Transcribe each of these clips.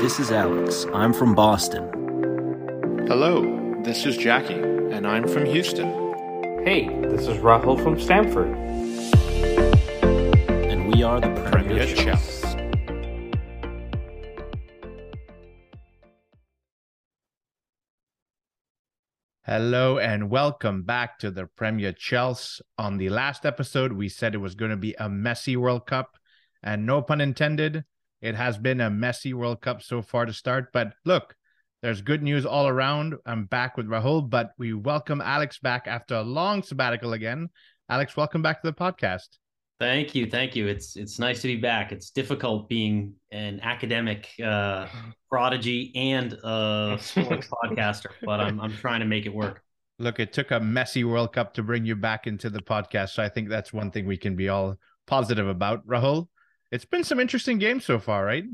This is Alex. I'm from Boston. Hello, this is Jackie, and I'm from Houston. Hey, this is Rahul from Stanford. And we are the Premier, Premier Chels. Chels. Hello and welcome back to the Premier Chelsea. On the last episode, we said it was going to be a messy World Cup, and no pun intended, it has been a messy World Cup so far to start. But look, there's good news all around. I'm back with Rahul, but we welcome Alex back after a long sabbatical again. Alex, welcome back to the podcast. Thank you, thank you. It's it's nice to be back. It's difficult being an academic uh, prodigy and a sports podcaster, but I'm I'm trying to make it work. Look, it took a messy World Cup to bring you back into the podcast, so I think that's one thing we can be all positive about. Rahul, it's been some interesting games so far, right?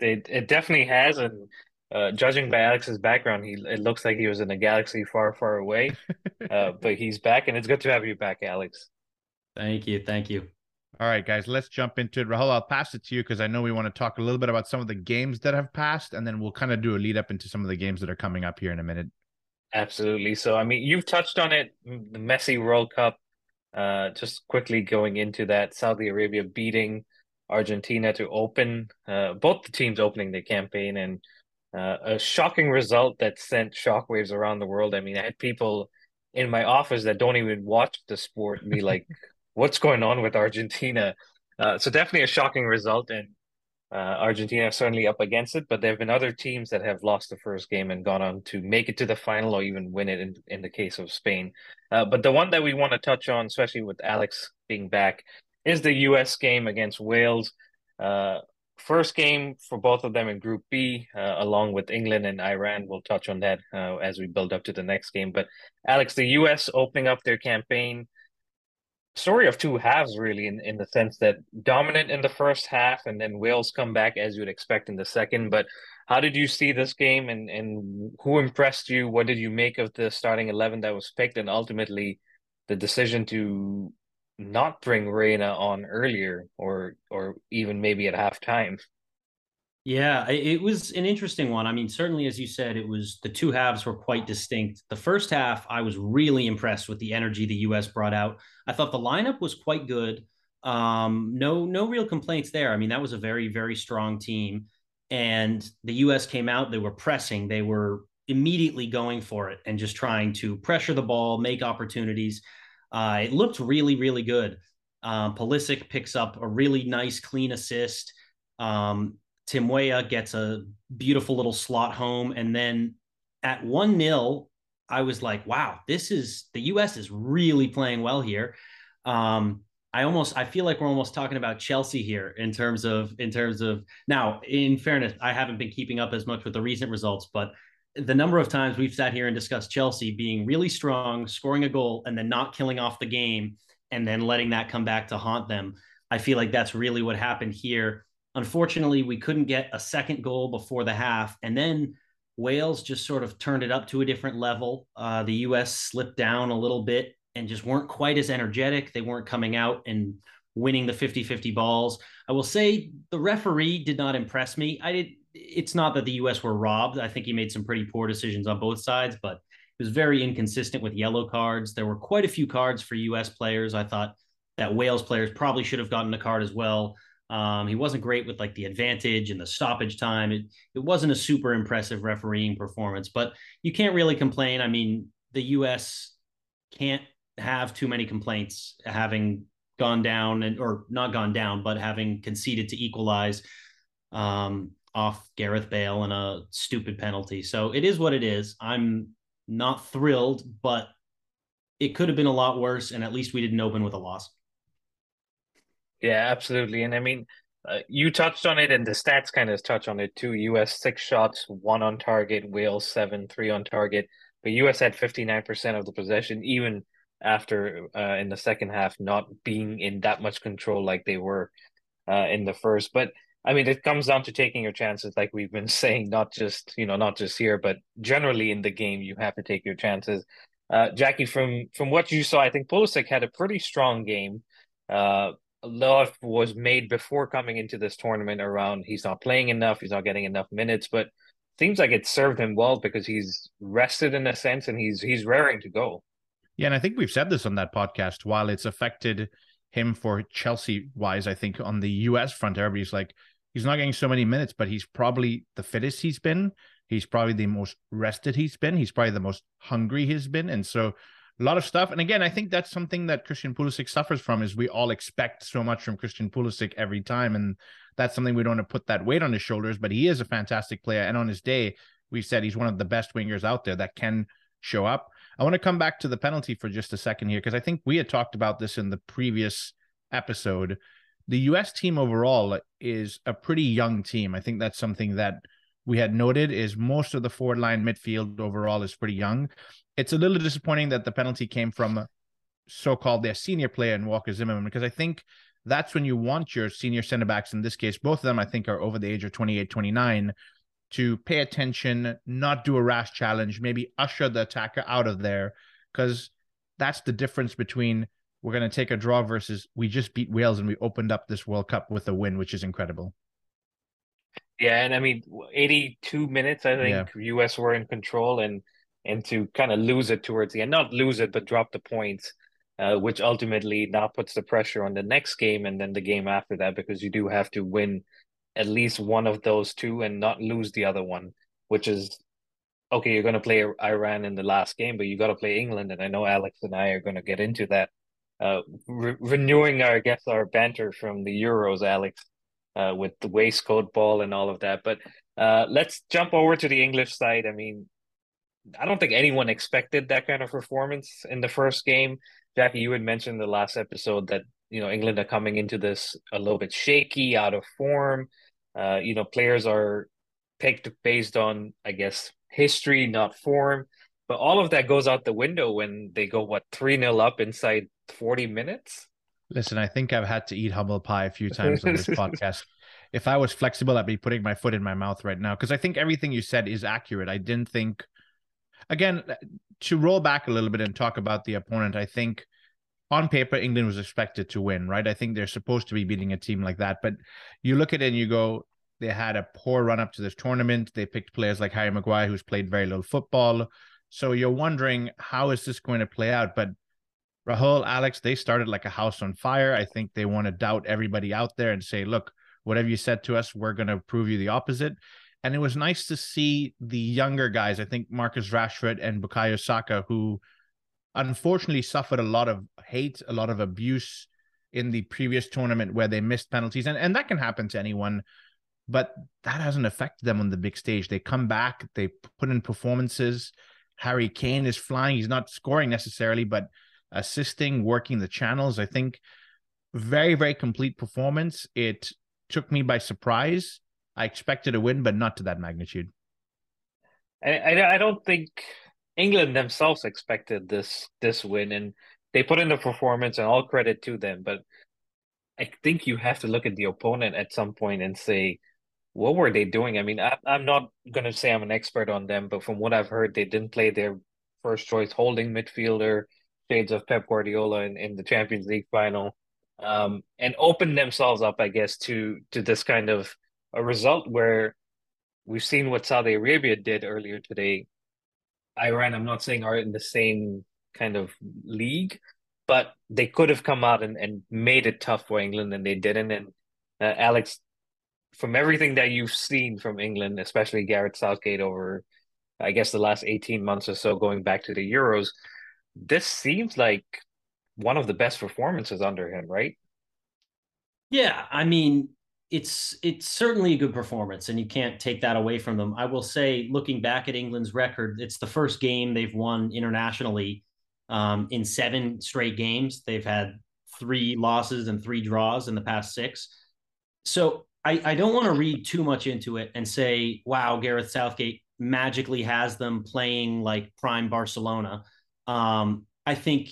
It it definitely has, and uh, judging by Alex's background, he it looks like he was in a galaxy far, far away. uh, but he's back, and it's good to have you back, Alex. Thank you, thank you. All right, guys, let's jump into it. Rahul, I'll pass it to you because I know we want to talk a little bit about some of the games that have passed, and then we'll kind of do a lead up into some of the games that are coming up here in a minute. Absolutely. So, I mean, you've touched on it, the messy World Cup. Uh, just quickly going into that, Saudi Arabia beating Argentina to open, uh, both the teams opening their campaign, and uh, a shocking result that sent shockwaves around the world. I mean, I had people in my office that don't even watch the sport be like, what's going on with Argentina? Uh, so definitely a shocking result, and uh, Argentina is certainly up against it. But there have been other teams that have lost the first game and gone on to make it to the final or even win it. In in the case of Spain, uh, but the one that we want to touch on, especially with Alex being back, is the U.S. game against Wales. Uh, first game for both of them in Group B, uh, along with England and Iran. We'll touch on that uh, as we build up to the next game. But Alex, the U.S. opening up their campaign, story of two halves, really, in, in the sense that dominant in the first half, and then Wales come back as you'd expect in the second. But how did you see this game, and and who impressed you? What did you make of the starting eleven that was picked, and ultimately the decision to not bring Reyna on earlier, or or even maybe at halftime? Yeah, it was an interesting one. I mean, certainly, as you said, it was the two halves were quite distinct. The first half, I was really impressed with the energy the U.S. brought out. I thought the lineup was quite good. Um, no, no real complaints there. I mean, that was a very, very strong team, and the U.S. came out. They were pressing. They were immediately going for it and just trying to pressure the ball, make opportunities. Uh, it looked really, really good. Um, Pulisic picks up a really nice, clean assist. Um, gets a beautiful little slot home. And then at 1 0, I was like, wow, this is the US is really playing well here. Um, I almost I feel like we're almost talking about Chelsea here in terms of in terms of now in fairness I haven't been keeping up as much with the recent results but the number of times we've sat here and discussed Chelsea being really strong scoring a goal and then not killing off the game and then letting that come back to haunt them I feel like that's really what happened here Unfortunately, we couldn't get a second goal before the half. And then Wales just sort of turned it up to a different level. Uh, the U.S. slipped down a little bit and just weren't quite as energetic. They weren't coming out and winning the 50 50 balls. I will say the referee did not impress me. I did. It's not that the U.S. were robbed. I think he made some pretty poor decisions on both sides, but it was very inconsistent with yellow cards. There were quite a few cards for U.S. players. I thought that Wales players probably should have gotten a card as well. Um, he wasn't great with like the advantage and the stoppage time. It it wasn't a super impressive refereeing performance, but you can't really complain. I mean, the U.S. can't have too many complaints having gone down and or not gone down, but having conceded to equalize um, off Gareth Bale and a stupid penalty. So it is what it is. I'm not thrilled, but it could have been a lot worse, and at least we didn't open with a loss. Yeah, absolutely. And I mean, uh, you touched on it, and the stats kind of touch on it too. US six shots, one on target, Wales seven, three on target. But US had 59% of the possession, even after uh, in the second half not being in that much control like they were uh, in the first. But I mean, it comes down to taking your chances, like we've been saying, not just you know, not just here, but generally in the game, you have to take your chances. Uh, Jackie, from from what you saw, I think Pulisic had a pretty strong game. Uh, a lot was made before coming into this tournament around he's not playing enough, he's not getting enough minutes, but seems like it served him well because he's rested in a sense and he's he's raring to go. Yeah, and I think we've said this on that podcast. While it's affected him for Chelsea wise, I think on the US front, everybody's like, he's not getting so many minutes, but he's probably the fittest he's been. He's probably the most rested he's been. He's probably the most hungry he's been. And so a lot of stuff. And again, I think that's something that Christian Pulisic suffers from is we all expect so much from Christian Pulisic every time. And that's something we don't want to put that weight on his shoulders, but he is a fantastic player. And on his day, we said he's one of the best wingers out there that can show up. I want to come back to the penalty for just a second here, because I think we had talked about this in the previous episode. The US team overall is a pretty young team. I think that's something that we had noted is most of the forward line midfield overall is pretty young it's a little disappointing that the penalty came from so-called their senior player in Walker Zimmerman because I think that's when you want your senior center backs in this case both of them I think are over the age of 28 29 to pay attention not do a rash challenge maybe usher the attacker out of there cuz that's the difference between we're going to take a draw versus we just beat Wales and we opened up this World Cup with a win which is incredible yeah and I mean 82 minutes I think yeah. US were in control and and to kind of lose it towards the end, not lose it, but drop the points, uh, which ultimately now puts the pressure on the next game and then the game after that because you do have to win at least one of those two and not lose the other one, which is okay. You're going to play Iran in the last game, but you got to play England, and I know Alex and I are going to get into that. Uh, re- renewing our, I guess, our banter from the Euros, Alex, uh, with the waistcoat ball and all of that. But uh, let's jump over to the English side. I mean, I don't think anyone expected that kind of performance in the first game. Jackie, you had mentioned the last episode that you know England are coming into this a little bit shaky, out of form. Uh, you know, players are picked based on, I guess, history, not form. But all of that goes out the window when they go what three 0 up inside forty minutes. Listen, I think I've had to eat humble pie a few times on this podcast. If I was flexible, I'd be putting my foot in my mouth right now because I think everything you said is accurate. I didn't think again, to roll back a little bit and talk about the opponent, I think on paper, England was expected to win, right? I think they're supposed to be beating a team like that. But you look at it and you go, they had a poor run up to this tournament. They picked players like Harry Maguire, who's played very little football. So you're wondering, how is this going to play out? But Rahul, Alex, they started like a house on fire. I think they want to doubt everybody out there and say, look, whatever you said to us, we're going to prove you the opposite. And it was nice to see the younger guys. I think Marcus Rashford and Bukayo Saka, who unfortunately suffered a lot of hate, a lot of abuse in the previous tournament where they missed penalties. And, and that can happen to anyone, but that hasn't affected them on the big stage. They come back, they put in performances. Harry Kane is flying. He's not scoring necessarily, but assisting, working the channels. I think very, very complete performance. It took me by surprise I expected a win, but not to that magnitude. I, I, don't think England themselves expected this this win, and they put in the performance, and all credit to them. But I think you have to look at the opponent at some point and say, what were they doing? I mean, I, I'm not going to say I'm an expert on them, but from what I've heard, they didn't play their first choice holding midfielder, shades of Pep Guardiola in, in the Champions League final, um, and opened themselves up, I guess, to to this kind of a result where we've seen what Saudi Arabia did earlier today. Iran, I'm not saying are in the same kind of league, but they could have come out and, and made it tough for England and they didn't. And uh, Alex, from everything that you've seen from England, especially Gareth Southgate over, I guess, the last 18 months or so, going back to the Euros, this seems like one of the best performances under him, right? Yeah, I mean, it's it's certainly a good performance, and you can't take that away from them. I will say, looking back at England's record, it's the first game they've won internationally um, in seven straight games. They've had three losses and three draws in the past six. So I, I don't want to read too much into it and say, wow, Gareth Southgate magically has them playing like prime Barcelona. Um, I think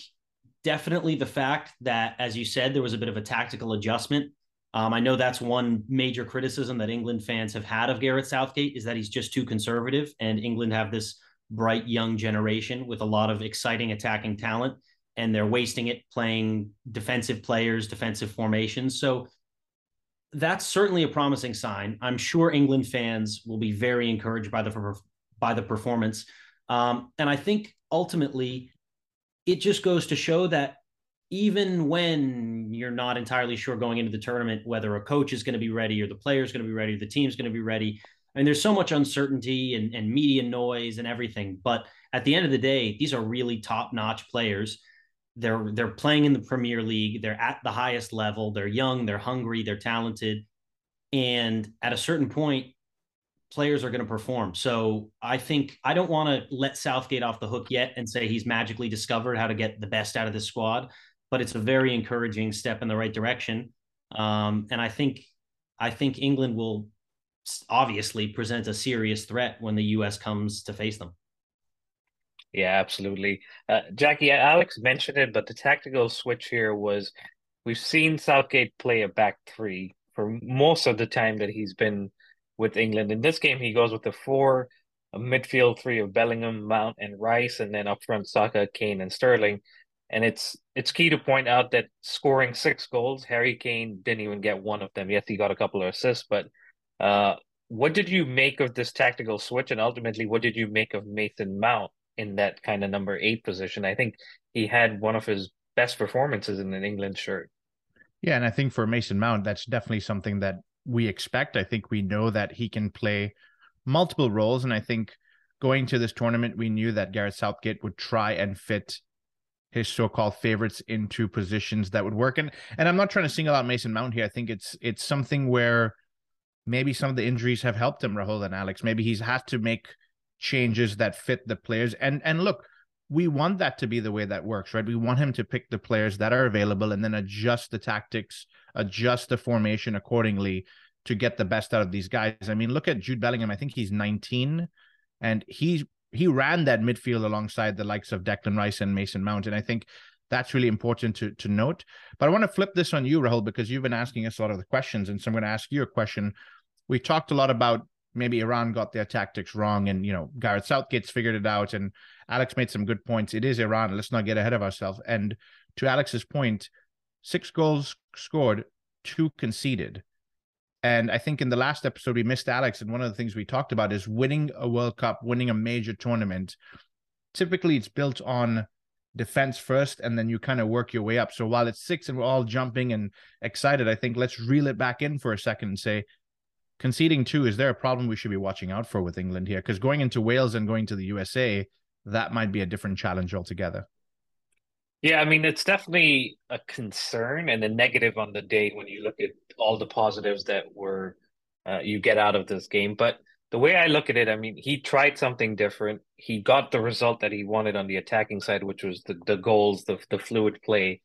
definitely the fact that, as you said, there was a bit of a tactical adjustment um, I know that's one major criticism that England fans have had of Gareth Southgate is that he's just too conservative, and England have this bright young generation with a lot of exciting attacking talent. and they're wasting it playing defensive players, defensive formations. So that's certainly a promising sign. I'm sure England fans will be very encouraged by the by the performance, um, and I think ultimately it just goes to show that even when you're not entirely sure going into the tournament whether a coach is going to be ready or the player is going to be ready, the team's going to be ready. I mean, there's so much uncertainty and, and media noise and everything. But at the end of the day, these are really top-notch players. They're they're playing in the Premier League. They're at the highest level. They're young. They're hungry. They're talented. And at a certain point, players are going to perform. So I think I don't want to let Southgate off the hook yet and say he's magically discovered how to get the best out of this squad but it's a very encouraging step in the right direction. Um, and I think I think England will obviously present a serious threat when the U.S. comes to face them. Yeah, absolutely. Uh, Jackie, Alex mentioned it, but the tactical switch here was we've seen Southgate play a back three for most of the time that he's been with England. In this game, he goes with the four, a midfield three of Bellingham, Mount, and Rice, and then up front, Saka, Kane, and Sterling. And it's it's key to point out that scoring six goals, Harry Kane didn't even get one of them. Yes, he got a couple of assists, but uh, what did you make of this tactical switch, and ultimately, what did you make of Mason Mount in that kind of number eight position? I think he had one of his best performances in an England shirt. Yeah, and I think for Mason Mount, that's definitely something that we expect. I think we know that he can play multiple roles, and I think going to this tournament, we knew that Gareth Southgate would try and fit his so-called favorites into positions that would work. And and I'm not trying to single out Mason Mount here. I think it's it's something where maybe some of the injuries have helped him, Rahul and Alex. Maybe he's had to make changes that fit the players. And and look, we want that to be the way that works, right? We want him to pick the players that are available and then adjust the tactics, adjust the formation accordingly to get the best out of these guys. I mean, look at Jude Bellingham. I think he's 19 and he he ran that midfield alongside the likes of Declan Rice and Mason Mount. And I think that's really important to to note. But I want to flip this on you, Rahul, because you've been asking us a lot of the questions. And so I'm going to ask you a question. We talked a lot about maybe Iran got their tactics wrong, and you know, Gareth Southgate's figured it out, and Alex made some good points. It is Iran. Let's not get ahead of ourselves. And to Alex's point, six goals scored, two conceded. And I think in the last episode, we missed Alex. And one of the things we talked about is winning a World Cup, winning a major tournament. Typically, it's built on defense first, and then you kind of work your way up. So while it's six and we're all jumping and excited, I think let's reel it back in for a second and say, conceding two, is there a problem we should be watching out for with England here? Because going into Wales and going to the USA, that might be a different challenge altogether. Yeah, I mean, it's definitely a concern and a negative on the day when you look at all the positives that were uh, you get out of this game. But the way I look at it, I mean, he tried something different. He got the result that he wanted on the attacking side, which was the, the goals, the the fluid play.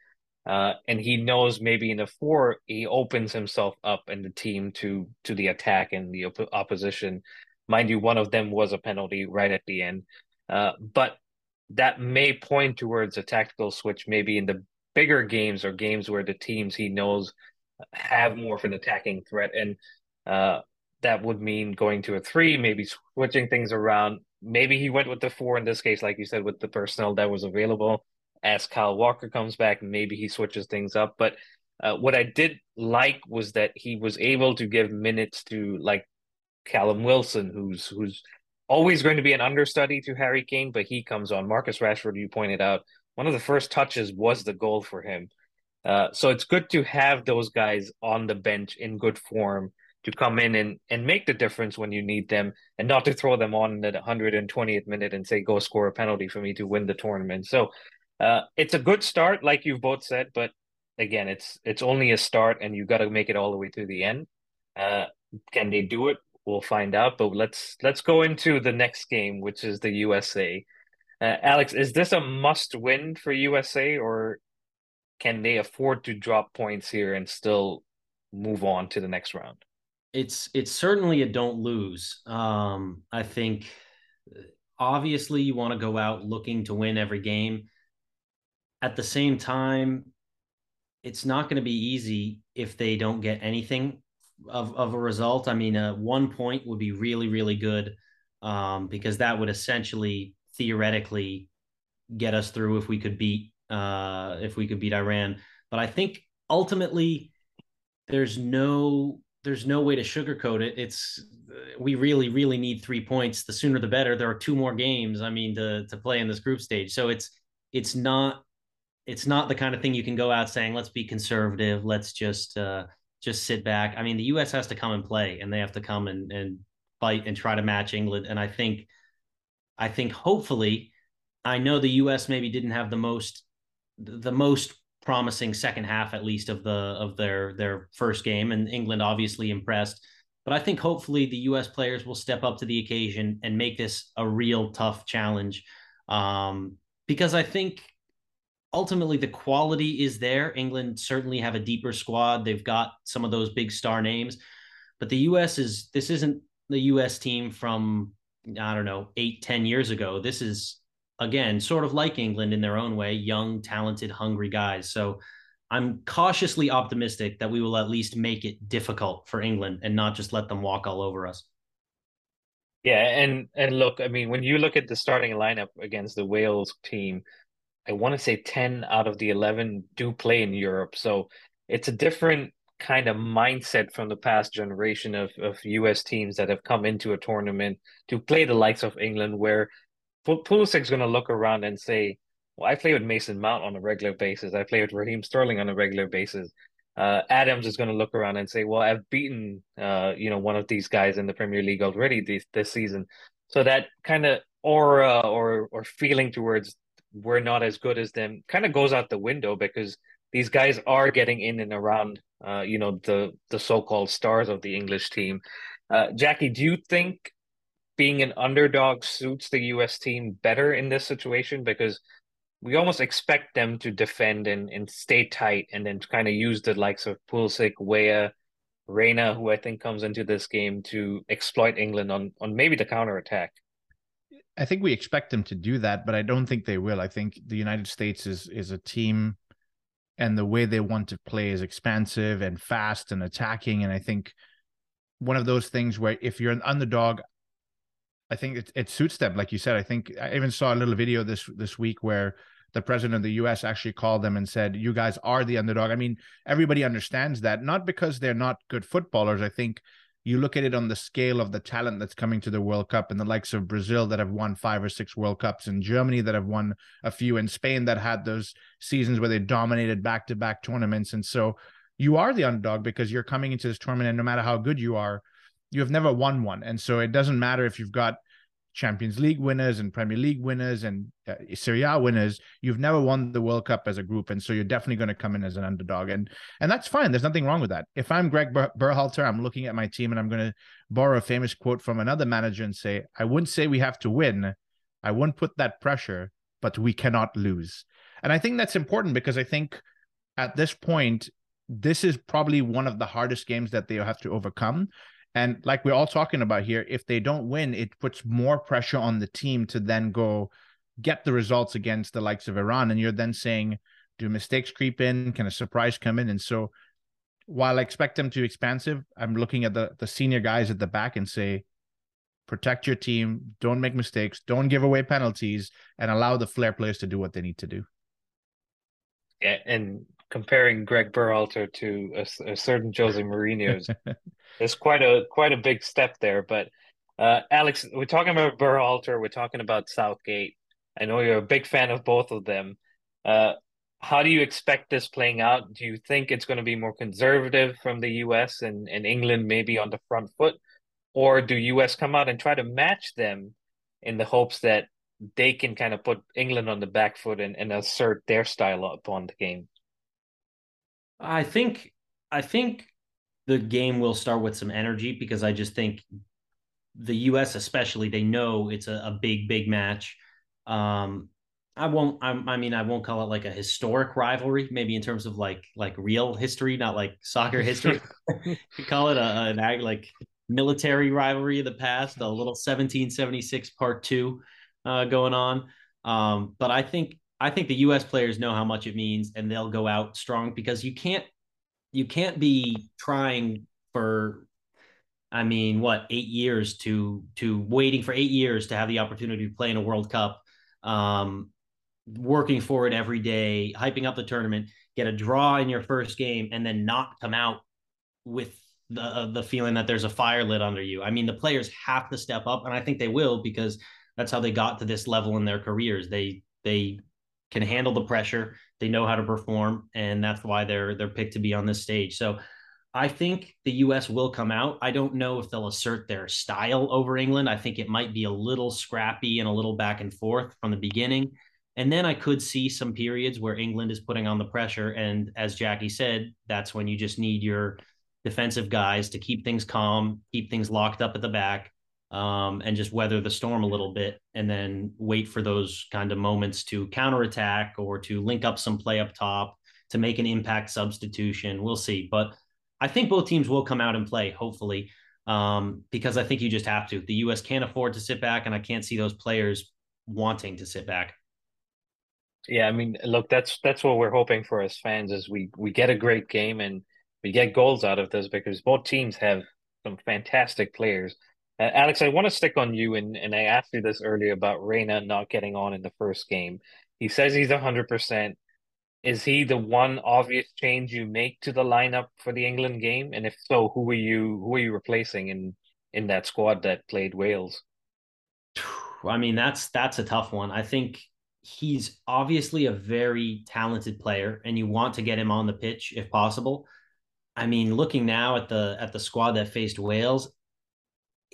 Uh, and he knows maybe in the four he opens himself up and the team to to the attack and the op- opposition. Mind you, one of them was a penalty right at the end. Uh, but that may point towards a tactical switch maybe in the bigger games or games where the teams he knows have more of an attacking threat. And uh, that would mean going to a three maybe switching things around. Maybe he went with the four in this case like you said with the personnel that was available. As Kyle Walker comes back maybe he switches things up. But uh, what I did like was that he was able to give minutes to like Callum Wilson who's who's always going to be an understudy to Harry Kane, but he comes on. Marcus Rashford, you pointed out, one of the first touches was the goal for him. Uh, so it's good to have those guys on the bench in good form to come in and, and make the difference when you need them and not to throw them on at the 120th minute and say, go score a penalty for me to win the tournament. So uh, it's a good start, like you've both said, but again, it's it's only a start and you've got to make it all the way to the end. Uh, can they do it? We'll find out. But let's let's go into the next game, which is the USA. Uh, Alex, is this a must win for USA, or can they afford to drop points here and still move on to the next round? It's it's certainly a don't lose. Um, I think obviously you want to go out looking to win every game. At the same time, it's not going to be easy if they don't get anything of, of a result. I mean, uh, one point would be really, really good um, because that would essentially theoretically get us through if we could beat uh, if we could beat Iran. But I think ultimately there's no there's no way to sugarcoat it. It's we really really need three points. The sooner the better. There are two more games. I mean to to play in this group stage. So it's it's not it's not the kind of thing you can go out saying let's be conservative. Let's just uh, just sit back. I mean the U.S. has to come and play, and they have to come and and fight and try to match England. And I think I think hopefully I know the U.S. maybe didn't have the most the most promising second half at least of the of their their first game and England obviously impressed but I think hopefully the US players will step up to the occasion and make this a real tough challenge um, because I think ultimately the quality is there England certainly have a deeper squad they've got some of those big star names but the US is this isn't the US team from I don't know eight ten years ago this is again, sort of like England in their own way, young, talented, hungry guys. So I'm cautiously optimistic that we will at least make it difficult for England and not just let them walk all over us. Yeah, and and look, I mean, when you look at the starting lineup against the Wales team, I want to say 10 out of the 11 do play in Europe. So it's a different kind of mindset from the past generation of, of US teams that have come into a tournament to play the likes of England, where Pulisic's going to look around and say, well, I play with Mason Mount on a regular basis. I play with Raheem Sterling on a regular basis. Uh, Adams is going to look around and say, well, I've beaten, uh, you know, one of these guys in the Premier League already this, this season. So that kind of aura or or feeling towards we're not as good as them kind of goes out the window because these guys are getting in and around, uh, you know, the the so-called stars of the English team. Uh, Jackie, do you think being an underdog suits the US team better in this situation because we almost expect them to defend and, and stay tight and then kind of use the likes of Pulisic, Weah, Reyna, who I think comes into this game to exploit England on on maybe the counter attack. I think we expect them to do that, but I don't think they will. I think the United States is is a team and the way they want to play is expansive and fast and attacking. And I think one of those things where if you're an underdog, I think it, it suits them. Like you said, I think I even saw a little video this this week where the president of the US actually called them and said, You guys are the underdog. I mean, everybody understands that, not because they're not good footballers. I think you look at it on the scale of the talent that's coming to the World Cup and the likes of Brazil that have won five or six World Cups, and Germany that have won a few, and Spain that had those seasons where they dominated back to back tournaments. And so you are the underdog because you're coming into this tournament, and no matter how good you are, you have never won one. And so it doesn't matter if you've got Champions League winners and Premier League winners and uh, Serie A winners. You've never won the World Cup as a group, and so you're definitely going to come in as an underdog, and and that's fine. There's nothing wrong with that. If I'm Greg Ber- Berhalter, I'm looking at my team and I'm going to borrow a famous quote from another manager and say, I wouldn't say we have to win. I wouldn't put that pressure, but we cannot lose. And I think that's important because I think at this point, this is probably one of the hardest games that they'll have to overcome and like we're all talking about here, if they don't win, it puts more pressure on the team to then go get the results against the likes of Iran. And you're then saying, do mistakes creep in? Can a surprise come in? And so while I expect them to be expansive, I'm looking at the, the senior guys at the back and say, protect your team, don't make mistakes, don't give away penalties, and allow the flair players to do what they need to do. Yeah, and comparing Greg Berhalter to a, a certain Jose Mourinho's It's quite a quite a big step there. But uh, Alex, we're talking about Berhalter, we're talking about Southgate. I know you're a big fan of both of them. Uh, how do you expect this playing out? Do you think it's going to be more conservative from the U.S. and, and England maybe on the front foot, or do U.S. come out and try to match them in the hopes that they can kind of put England on the back foot and, and assert their style upon the game? I think I think the game will start with some energy because I just think the U.S. especially they know it's a, a big big match. Um, I won't. I, I, mean, I won't call it like a historic rivalry. Maybe in terms of like like real history, not like soccer history. you call it a, an ag like military rivalry of the past, a little 1776 part two uh, going on. Um, but I think I think the U.S. players know how much it means, and they'll go out strong because you can't you can't be trying for I mean, what eight years to to waiting for eight years to have the opportunity to play in a World Cup, um, working for it every day, hyping up the tournament, get a draw in your first game, and then not come out with the uh, the feeling that there's a fire lit under you. I mean, the players have to step up, and I think they will because that's how they got to this level in their careers. They they can handle the pressure, they know how to perform, and that's why they're they're picked to be on this stage. So I think the US will come out. I don't know if they'll assert their style over England. I think it might be a little scrappy and a little back and forth from the beginning. And then I could see some periods where England is putting on the pressure. And as Jackie said, that's when you just need your defensive guys to keep things calm, keep things locked up at the back, um, and just weather the storm a little bit and then wait for those kind of moments to counterattack or to link up some play up top to make an impact substitution. We'll see. But I think both teams will come out and play, hopefully, um, because I think you just have to. The U.S. can't afford to sit back, and I can't see those players wanting to sit back. Yeah, I mean, look, that's that's what we're hoping for as fans is we we get a great game and we get goals out of this because both teams have some fantastic players. Uh, Alex, I want to stick on you, and, and I asked you this earlier about Reyna not getting on in the first game. He says he's 100%. Is he the one obvious change you make to the lineup for the England game? And if so, who are you who are you replacing in in that squad that played Wales? I mean, that's that's a tough one. I think he's obviously a very talented player, and you want to get him on the pitch if possible. I mean, looking now at the at the squad that faced Wales,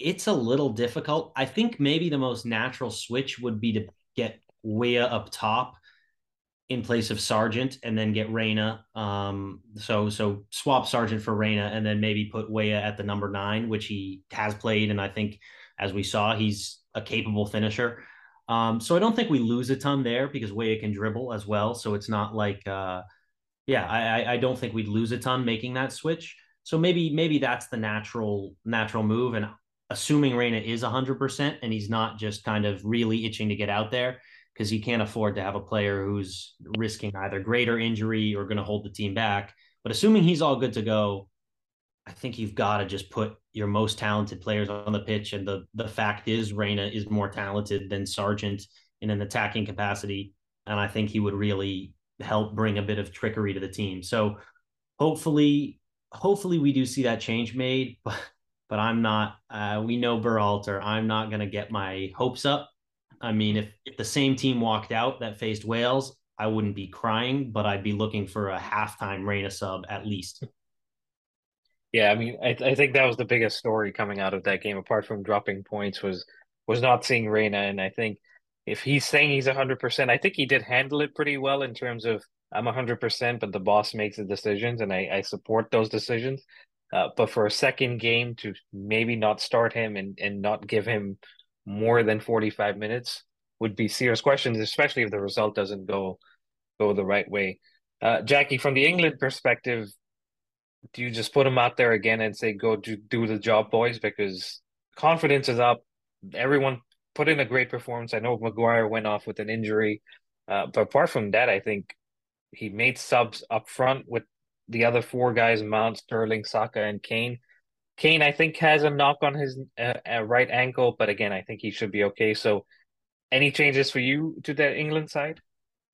it's a little difficult. I think maybe the most natural switch would be to get Weah up top in place of Sargent and then get Reyna. Um, so so swap Sargent for Reyna and then maybe put Weah at the number nine, which he has played, and I think as we saw, he's a capable finisher. Um, so I don't think we lose a ton there because Weah can dribble as well. So it's not like uh, yeah, I I don't think we'd lose a ton making that switch. So maybe maybe that's the natural natural move. And assuming Reyna is 100% and he's not just kind of really itching to get out there because he can't afford to have a player who's risking either greater injury or going to hold the team back. But assuming he's all good to go, I think you've got to just put your most talented players on the pitch. And the the fact is, Reyna is more talented than Sargent in an attacking capacity, and I think he would really help bring a bit of trickery to the team. So hopefully, hopefully we do see that change made. But but I'm not. Uh, we know Berhalter. I'm not going to get my hopes up. I mean, if, if the same team walked out that faced Wales, I wouldn't be crying, but I'd be looking for a halftime Reyna sub at least. Yeah, I mean, I, I think that was the biggest story coming out of that game, apart from dropping points, was was not seeing Reyna. And I think if he's saying he's hundred percent, I think he did handle it pretty well in terms of I'm hundred percent, but the boss makes the decisions, and I, I support those decisions. Uh, but for a second game to maybe not start him and, and not give him more than 45 minutes would be serious questions, especially if the result doesn't go go the right way. Uh, Jackie, from the England perspective, do you just put him out there again and say, go do, do the job, boys? Because confidence is up. Everyone put in a great performance. I know Maguire went off with an injury. Uh, but apart from that, I think he made subs up front with the other four guys, Mount, Sterling, Saka, and Kane. Kane, I think, has a knock on his uh, uh, right ankle, but again, I think he should be okay. So, any changes for you to the England side?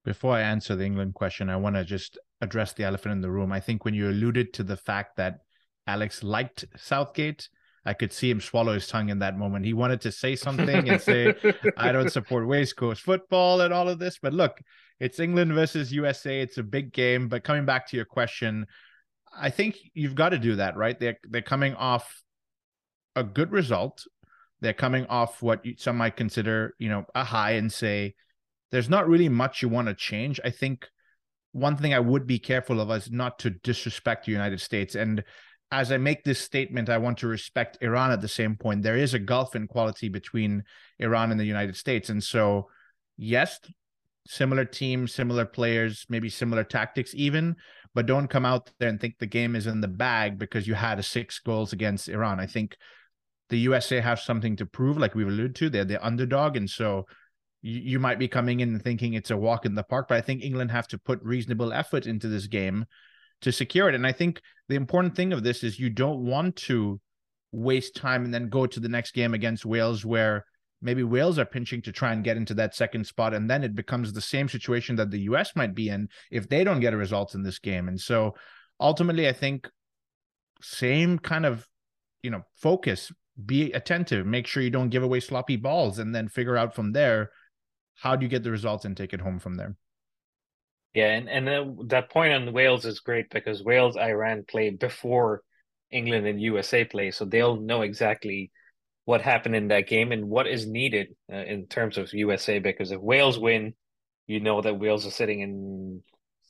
Before I answer the England question, I want to just address the elephant in the room. I think when you alluded to the fact that Alex liked Southgate, I could see him swallow his tongue in that moment. He wanted to say something and say, I don't support waistcoat football and all of this. But look, it's England versus USA. It's a big game. But coming back to your question, I think you've got to do that, right? They're they're coming off a good result. They're coming off what some might consider, you know, a high and say there's not really much you want to change. I think one thing I would be careful of is not to disrespect the United States. And as I make this statement, I want to respect Iran at the same point. There is a gulf in quality between Iran and the United States. And so, yes, similar teams, similar players, maybe similar tactics, even, but don't come out there and think the game is in the bag because you had a six goals against Iran. I think the USA have something to prove, like we've alluded to. They're the underdog. And so you, you might be coming in and thinking it's a walk in the park, but I think England have to put reasonable effort into this game to secure it. And I think the important thing of this is you don't want to waste time and then go to the next game against Wales where maybe Wales are pinching to try and get into that second spot. And then it becomes the same situation that the US might be in if they don't get a result in this game. And so ultimately, I think same kind of, you know, focus, be attentive, make sure you don't give away sloppy balls, and then figure out from there how do you get the results and take it home from there. Yeah, and and uh, that point on Wales is great because Wales Iran play before England and USA play, so they'll know exactly what happened in that game and what is needed uh, in terms of USA. Because if Wales win, you know that Wales are sitting in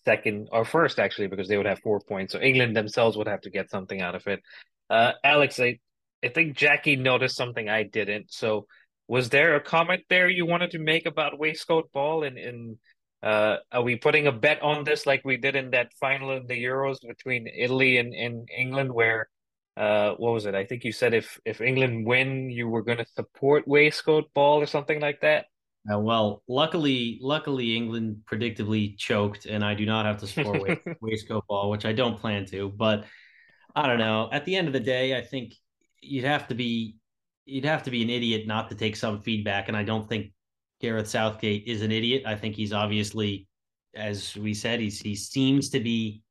second or first actually because they would have four points. So England themselves would have to get something out of it. Uh, Alex, I I think Jackie noticed something I didn't. So was there a comment there you wanted to make about waistcoat ball and in uh, are we putting a bet on this like we did in that final in the Euros between Italy and, and England where uh, what was it? I think you said if if England win, you were going to support waistcoat ball or something like that. Uh, well, luckily, luckily England predictably choked, and I do not have to support waistcoat ball, which I don't plan to. But I don't know. At the end of the day, I think you'd have to be you'd have to be an idiot not to take some feedback, and I don't think Gareth Southgate is an idiot. I think he's obviously, as we said, he's he seems to be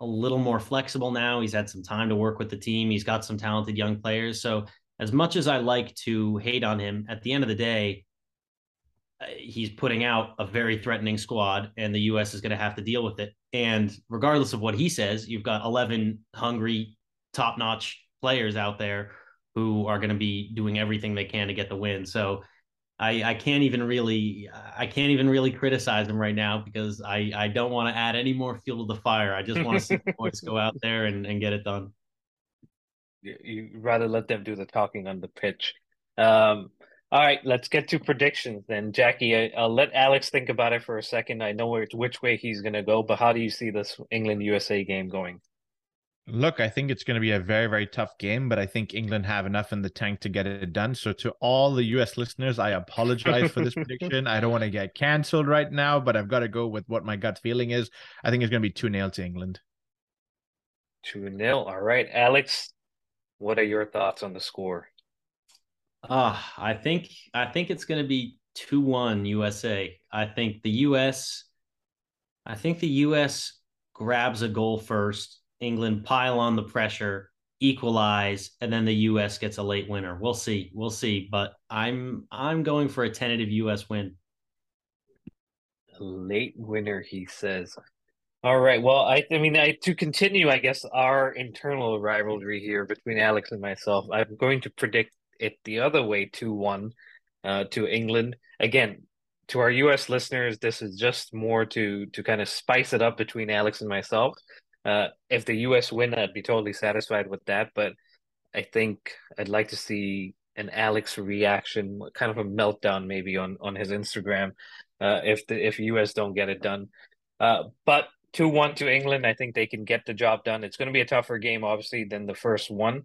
a little more flexible now. He's had some time to work with the team. He's got some talented young players. So as much as I like to hate on him, at the end of the day, uh, he's putting out a very threatening squad, and the U.S. is going to have to deal with it. And regardless of what he says, you've got 11 hungry, top-notch players out there who are going to be doing everything they can to get the win. So I, I can't even really I can't even really criticize them right now because I, I don't want to add any more fuel to the fire. I just want to see the boys go out there and, and get it done. You rather let them do the talking on the pitch. Um, all right, let's get to predictions then, Jackie. I, will let Alex think about it for a second. I know which way he's going to go, but how do you see this England USA game going? Look, I think it's going to be a very, very tough game, but I think England have enough in the tank to get it done. So, to all the US listeners, I apologize for this prediction. I don't want to get canceled right now, but I've got to go with what my gut feeling is. I think it's going to be 2 0 to England. 2 0. All right. Alex, what are your thoughts on the score? Uh, I think I think it's going to be 2-1 USA. I think the US I think the US grabs a goal first England pile on the pressure, equalize, and then the U.S. gets a late winner. We'll see. We'll see. But I'm I'm going for a tentative U.S. win. Late winner, he says. All right. Well, I, I mean, I, to continue, I guess our internal rivalry here between Alex and myself, I'm going to predict it the other way, two one, uh, to England. Again, to our U.S. listeners, this is just more to to kind of spice it up between Alex and myself. Uh, if the U.S. win, I'd be totally satisfied with that. But I think I'd like to see an Alex reaction, kind of a meltdown maybe on on his Instagram, uh, if the if U.S. don't get it done. Uh, but two one to England, I think they can get the job done. It's going to be a tougher game, obviously, than the first one.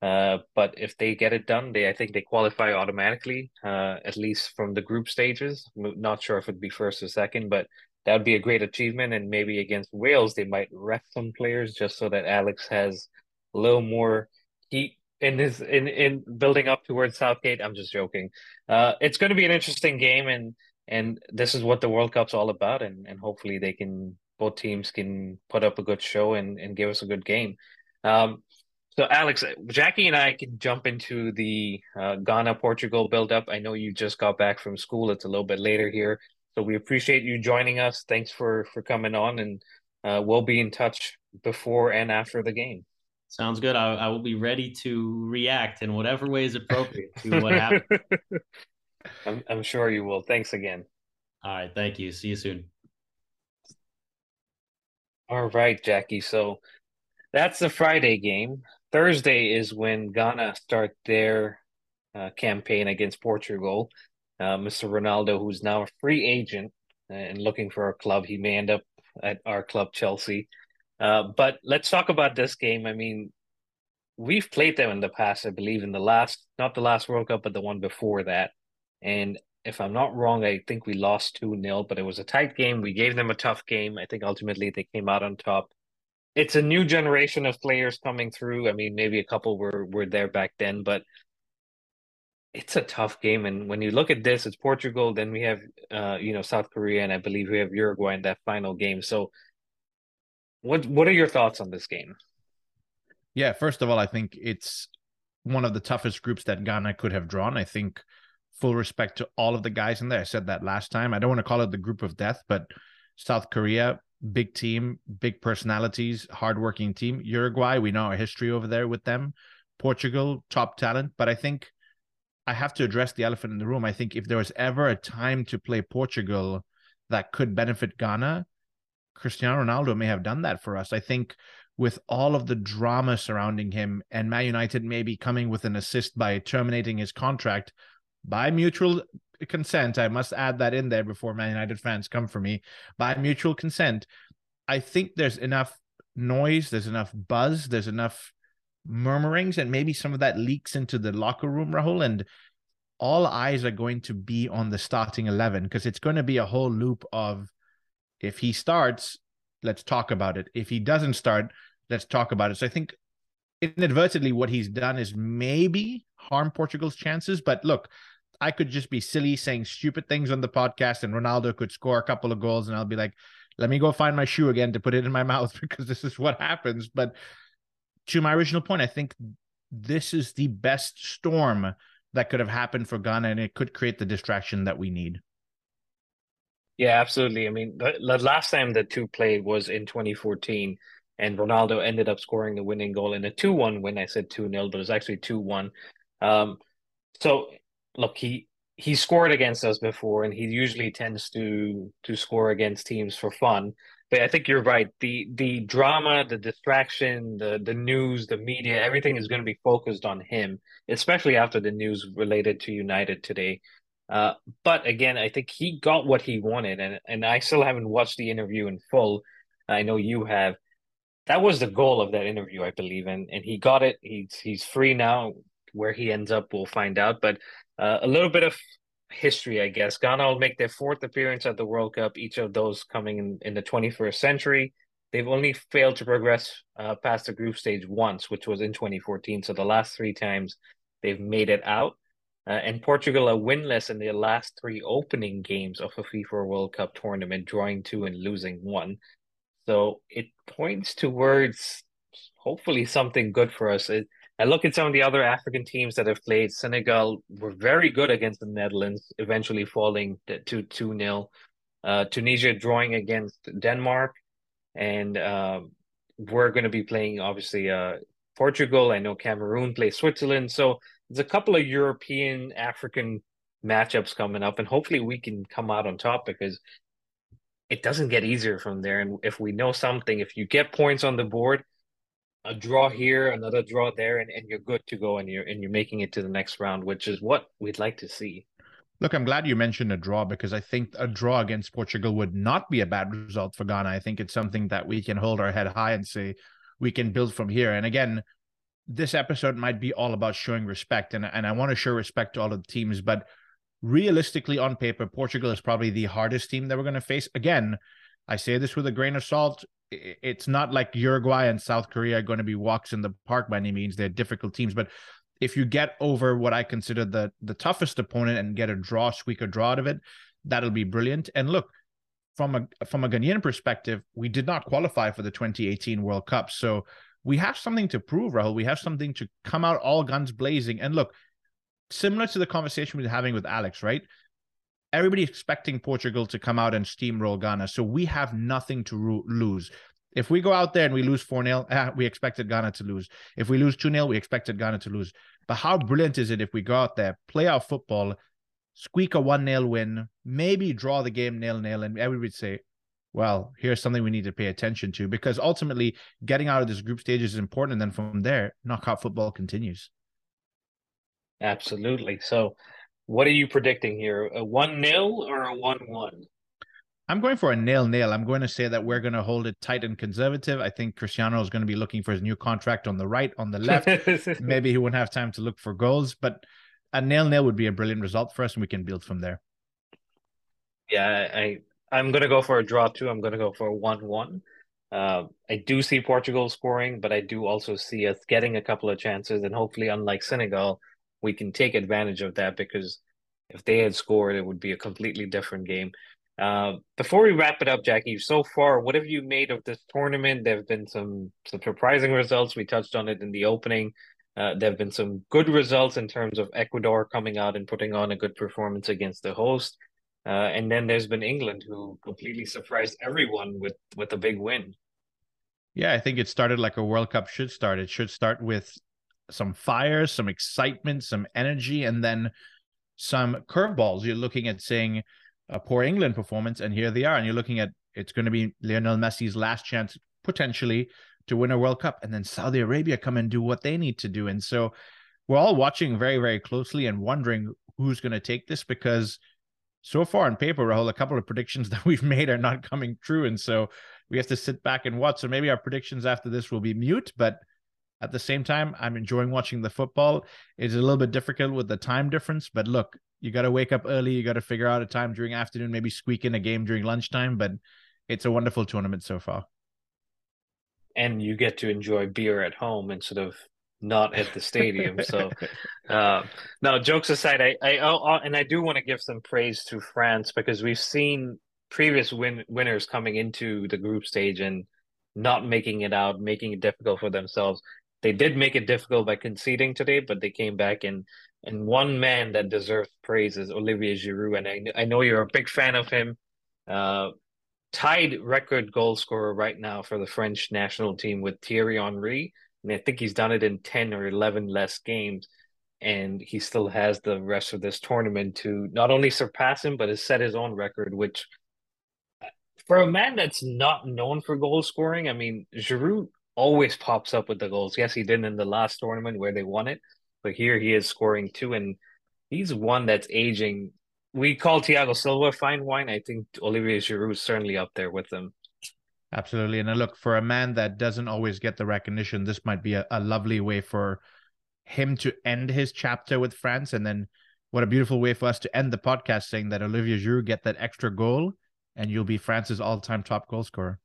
Uh, but if they get it done, they I think they qualify automatically, uh, at least from the group stages. Not sure if it'd be first or second, but that would be a great achievement. And maybe against Wales, they might rest some players just so that Alex has a little more heat in his in in building up towards Southgate. I'm just joking. Uh, it's going to be an interesting game, and and this is what the World Cup's all about. And and hopefully they can both teams can put up a good show and and give us a good game. Um, so Alex, Jackie and I can jump into the uh, Ghana Portugal build up. I know you just got back from school. It's a little bit later here. So we appreciate you joining us. Thanks for for coming on, and uh, we'll be in touch before and after the game. Sounds good. I, I will be ready to react in whatever way is appropriate to what happened. I'm, I'm sure you will. Thanks again. All right. Thank you. See you soon. All right, Jackie. So that's the Friday game. Thursday is when Ghana start their uh, campaign against Portugal uh, Mr. Ronaldo, who's now a free agent and looking for a club. He may end up at our club, Chelsea. Uh, but let's talk about this game. I mean, we've played them in the past, I believe, in the last, not the last World Cup, but the one before that. And if I'm not wrong, I think we lost 2 0, but it was a tight game. We gave them a tough game. I think ultimately they came out on top. It's a new generation of players coming through. I mean, maybe a couple were, were there back then, but it's a tough game. And when you look at this, it's Portugal, then we have uh, you know, South Korea, and I believe we have Uruguay in that final game. So what what are your thoughts on this game? Yeah, first of all, I think it's one of the toughest groups that Ghana could have drawn. I think full respect to all of the guys in there. I said that last time. I don't want to call it the group of death, but South Korea, big team, big personalities, hardworking team. Uruguay, we know our history over there with them. Portugal, top talent. But I think I have to address the elephant in the room. I think if there was ever a time to play Portugal that could benefit Ghana, Cristiano Ronaldo may have done that for us. I think with all of the drama surrounding him and Man United maybe coming with an assist by terminating his contract by mutual consent. I must add that in there before Man United fans come for me. By mutual consent, I think there's enough noise, there's enough buzz, there's enough murmurings, and maybe some of that leaks into the locker room, Rahul. And all eyes are going to be on the starting 11 because it's going to be a whole loop of if he starts, let's talk about it. If he doesn't start, let's talk about it. So I think inadvertently what he's done is maybe harm Portugal's chances. But look, I could just be silly saying stupid things on the podcast, and Ronaldo could score a couple of goals, and I'll be like, let me go find my shoe again to put it in my mouth because this is what happens. But to my original point, I think this is the best storm that could have happened for Ghana, and it could create the distraction that we need. Yeah, absolutely. I mean, the, the last time the two played was in 2014, and Ronaldo ended up scoring the winning goal in a 2 1 win. I said 2 0, but it was actually 2 1. Um, so look, he he scored against us before, and he usually tends to to score against teams for fun. But I think you're right. The the drama, the distraction, the the news, the media, everything is going to be focused on him, especially after the news related to United today. Uh, but again, I think he got what he wanted, and and I still haven't watched the interview in full. I know you have. That was the goal of that interview, I believe, and and he got it. He's he's free now. Where he ends up, we'll find out. But uh, a little bit of history, I guess. Ghana will make their fourth appearance at the World Cup, each of those coming in, in the 21st century. They've only failed to progress uh, past the group stage once, which was in 2014. So the last three times they've made it out. Uh, and Portugal are winless in their last three opening games of a FIFA World Cup tournament, drawing two and losing one. So it points towards hopefully something good for us. It, I look at some of the other African teams that have played. Senegal were very good against the Netherlands, eventually falling to 2 0. Uh, Tunisia drawing against Denmark. And uh, we're going to be playing, obviously, uh, Portugal. I know Cameroon plays Switzerland. So there's a couple of European African matchups coming up. And hopefully we can come out on top because it doesn't get easier from there. And if we know something, if you get points on the board, a draw here, another draw there, and, and you're good to go and you're and you're making it to the next round, which is what we'd like to see. Look, I'm glad you mentioned a draw because I think a draw against Portugal would not be a bad result for Ghana. I think it's something that we can hold our head high and say we can build from here. And again, this episode might be all about showing respect, and, and I want to show respect to all of the teams, but realistically on paper, Portugal is probably the hardest team that we're going to face. Again, I say this with a grain of salt it's not like Uruguay and South Korea are going to be walks in the park by any means. They're difficult teams, but if you get over what I consider the the toughest opponent and get a draw, squeak a draw out of it, that'll be brilliant. And look, from a from a Ghanaian perspective, we did not qualify for the 2018 World Cup, so we have something to prove, Rahul. We have something to come out all guns blazing. And look, similar to the conversation we are having with Alex, right? Everybody's expecting Portugal to come out and steamroll Ghana. So we have nothing to ro- lose. If we go out there and we lose 4 0, ah, we expected Ghana to lose. If we lose 2 0, we expected Ghana to lose. But how brilliant is it if we go out there, play our football, squeak a 1 0 win, maybe draw the game nil nil, and everybody say, well, here's something we need to pay attention to because ultimately getting out of this group stage is important. And then from there, knockout football continues. Absolutely. So what are you predicting here? A 1 0 or a 1 1? I'm going for a nil nil. I'm going to say that we're going to hold it tight and conservative. I think Cristiano is going to be looking for his new contract on the right, on the left. Maybe he won't have time to look for goals, but a nil nil would be a brilliant result for us, and we can build from there. Yeah, I I'm going to go for a draw too. I'm going to go for a one one. Uh, I do see Portugal scoring, but I do also see us getting a couple of chances, and hopefully, unlike Senegal, we can take advantage of that because if they had scored, it would be a completely different game. Uh, before we wrap it up, Jackie, so far, what have you made of this tournament? There have been some some surprising results. We touched on it in the opening. Uh, there have been some good results in terms of Ecuador coming out and putting on a good performance against the host. Uh, and then there's been England who completely surprised everyone with with a big win. Yeah, I think it started like a World Cup should start. It should start with some fire, some excitement, some energy, and then some curveballs. You're looking at saying a poor England performance, and here they are. And you're looking at it's going to be Lionel Messi's last chance potentially to win a World Cup, and then Saudi Arabia come and do what they need to do. And so we're all watching very, very closely and wondering who's going to take this because so far on paper, Rahul, a couple of predictions that we've made are not coming true. And so we have to sit back and watch. So maybe our predictions after this will be mute, but at the same time, I'm enjoying watching the football. It's a little bit difficult with the time difference, but look, you got to wake up early. You got to figure out a time during afternoon, maybe squeak in a game during lunchtime. But it's a wonderful tournament so far. And you get to enjoy beer at home instead of not at the stadium. so, uh, no, jokes aside, I, I, I, and I do want to give some praise to France because we've seen previous win, winners coming into the group stage and not making it out, making it difficult for themselves. They did make it difficult by conceding today, but they came back and and one man that deserves praise is Olivier Giroud, and I I know you're a big fan of him. Uh, tied record goal scorer right now for the French national team with Thierry Henry, and I think he's done it in ten or eleven less games, and he still has the rest of this tournament to not only surpass him but has set his own record, which for a man that's not known for goal scoring, I mean, Giroud always pops up with the goals. Yes, he did in the last tournament where they won it, but here he is scoring two, and he's one that's aging. We call Thiago Silva fine wine. I think Olivier Giroud is certainly up there with him. Absolutely. And uh, look, for a man that doesn't always get the recognition, this might be a, a lovely way for him to end his chapter with France. And then what a beautiful way for us to end the podcast saying that Olivier Giroud get that extra goal and you'll be France's all-time top goal scorer.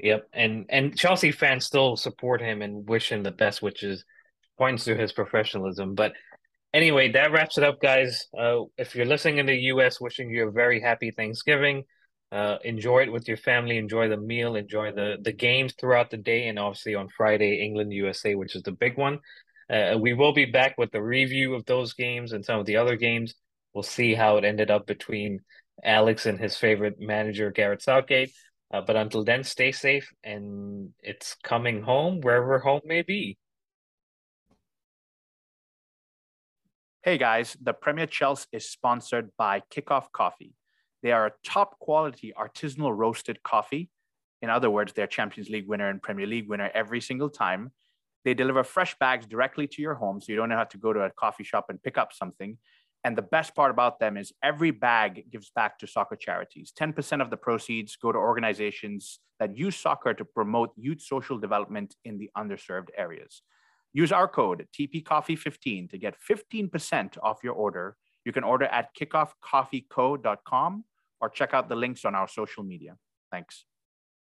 Yep, and and Chelsea fans still support him and wish him the best, which is points to his professionalism. But anyway, that wraps it up, guys. Uh, if you're listening in the U.S., wishing you a very happy Thanksgiving. Uh, enjoy it with your family. Enjoy the meal. Enjoy the the games throughout the day, and obviously on Friday, England USA, which is the big one. Uh, we will be back with the review of those games and some of the other games. We'll see how it ended up between Alex and his favorite manager, Gareth Southgate. Uh, but until then, stay safe and it's coming home wherever home may be. Hey guys, the Premier Chelsea is sponsored by Kickoff Coffee. They are a top quality artisanal roasted coffee. In other words, they're Champions League winner and Premier League winner every single time. They deliver fresh bags directly to your home, so you don't have to go to a coffee shop and pick up something. And the best part about them is every bag gives back to soccer charities. 10% of the proceeds go to organizations that use soccer to promote youth social development in the underserved areas. Use our code TPCoffee15 to get 15% off your order. You can order at kickoffcoffeeco.com or check out the links on our social media. Thanks.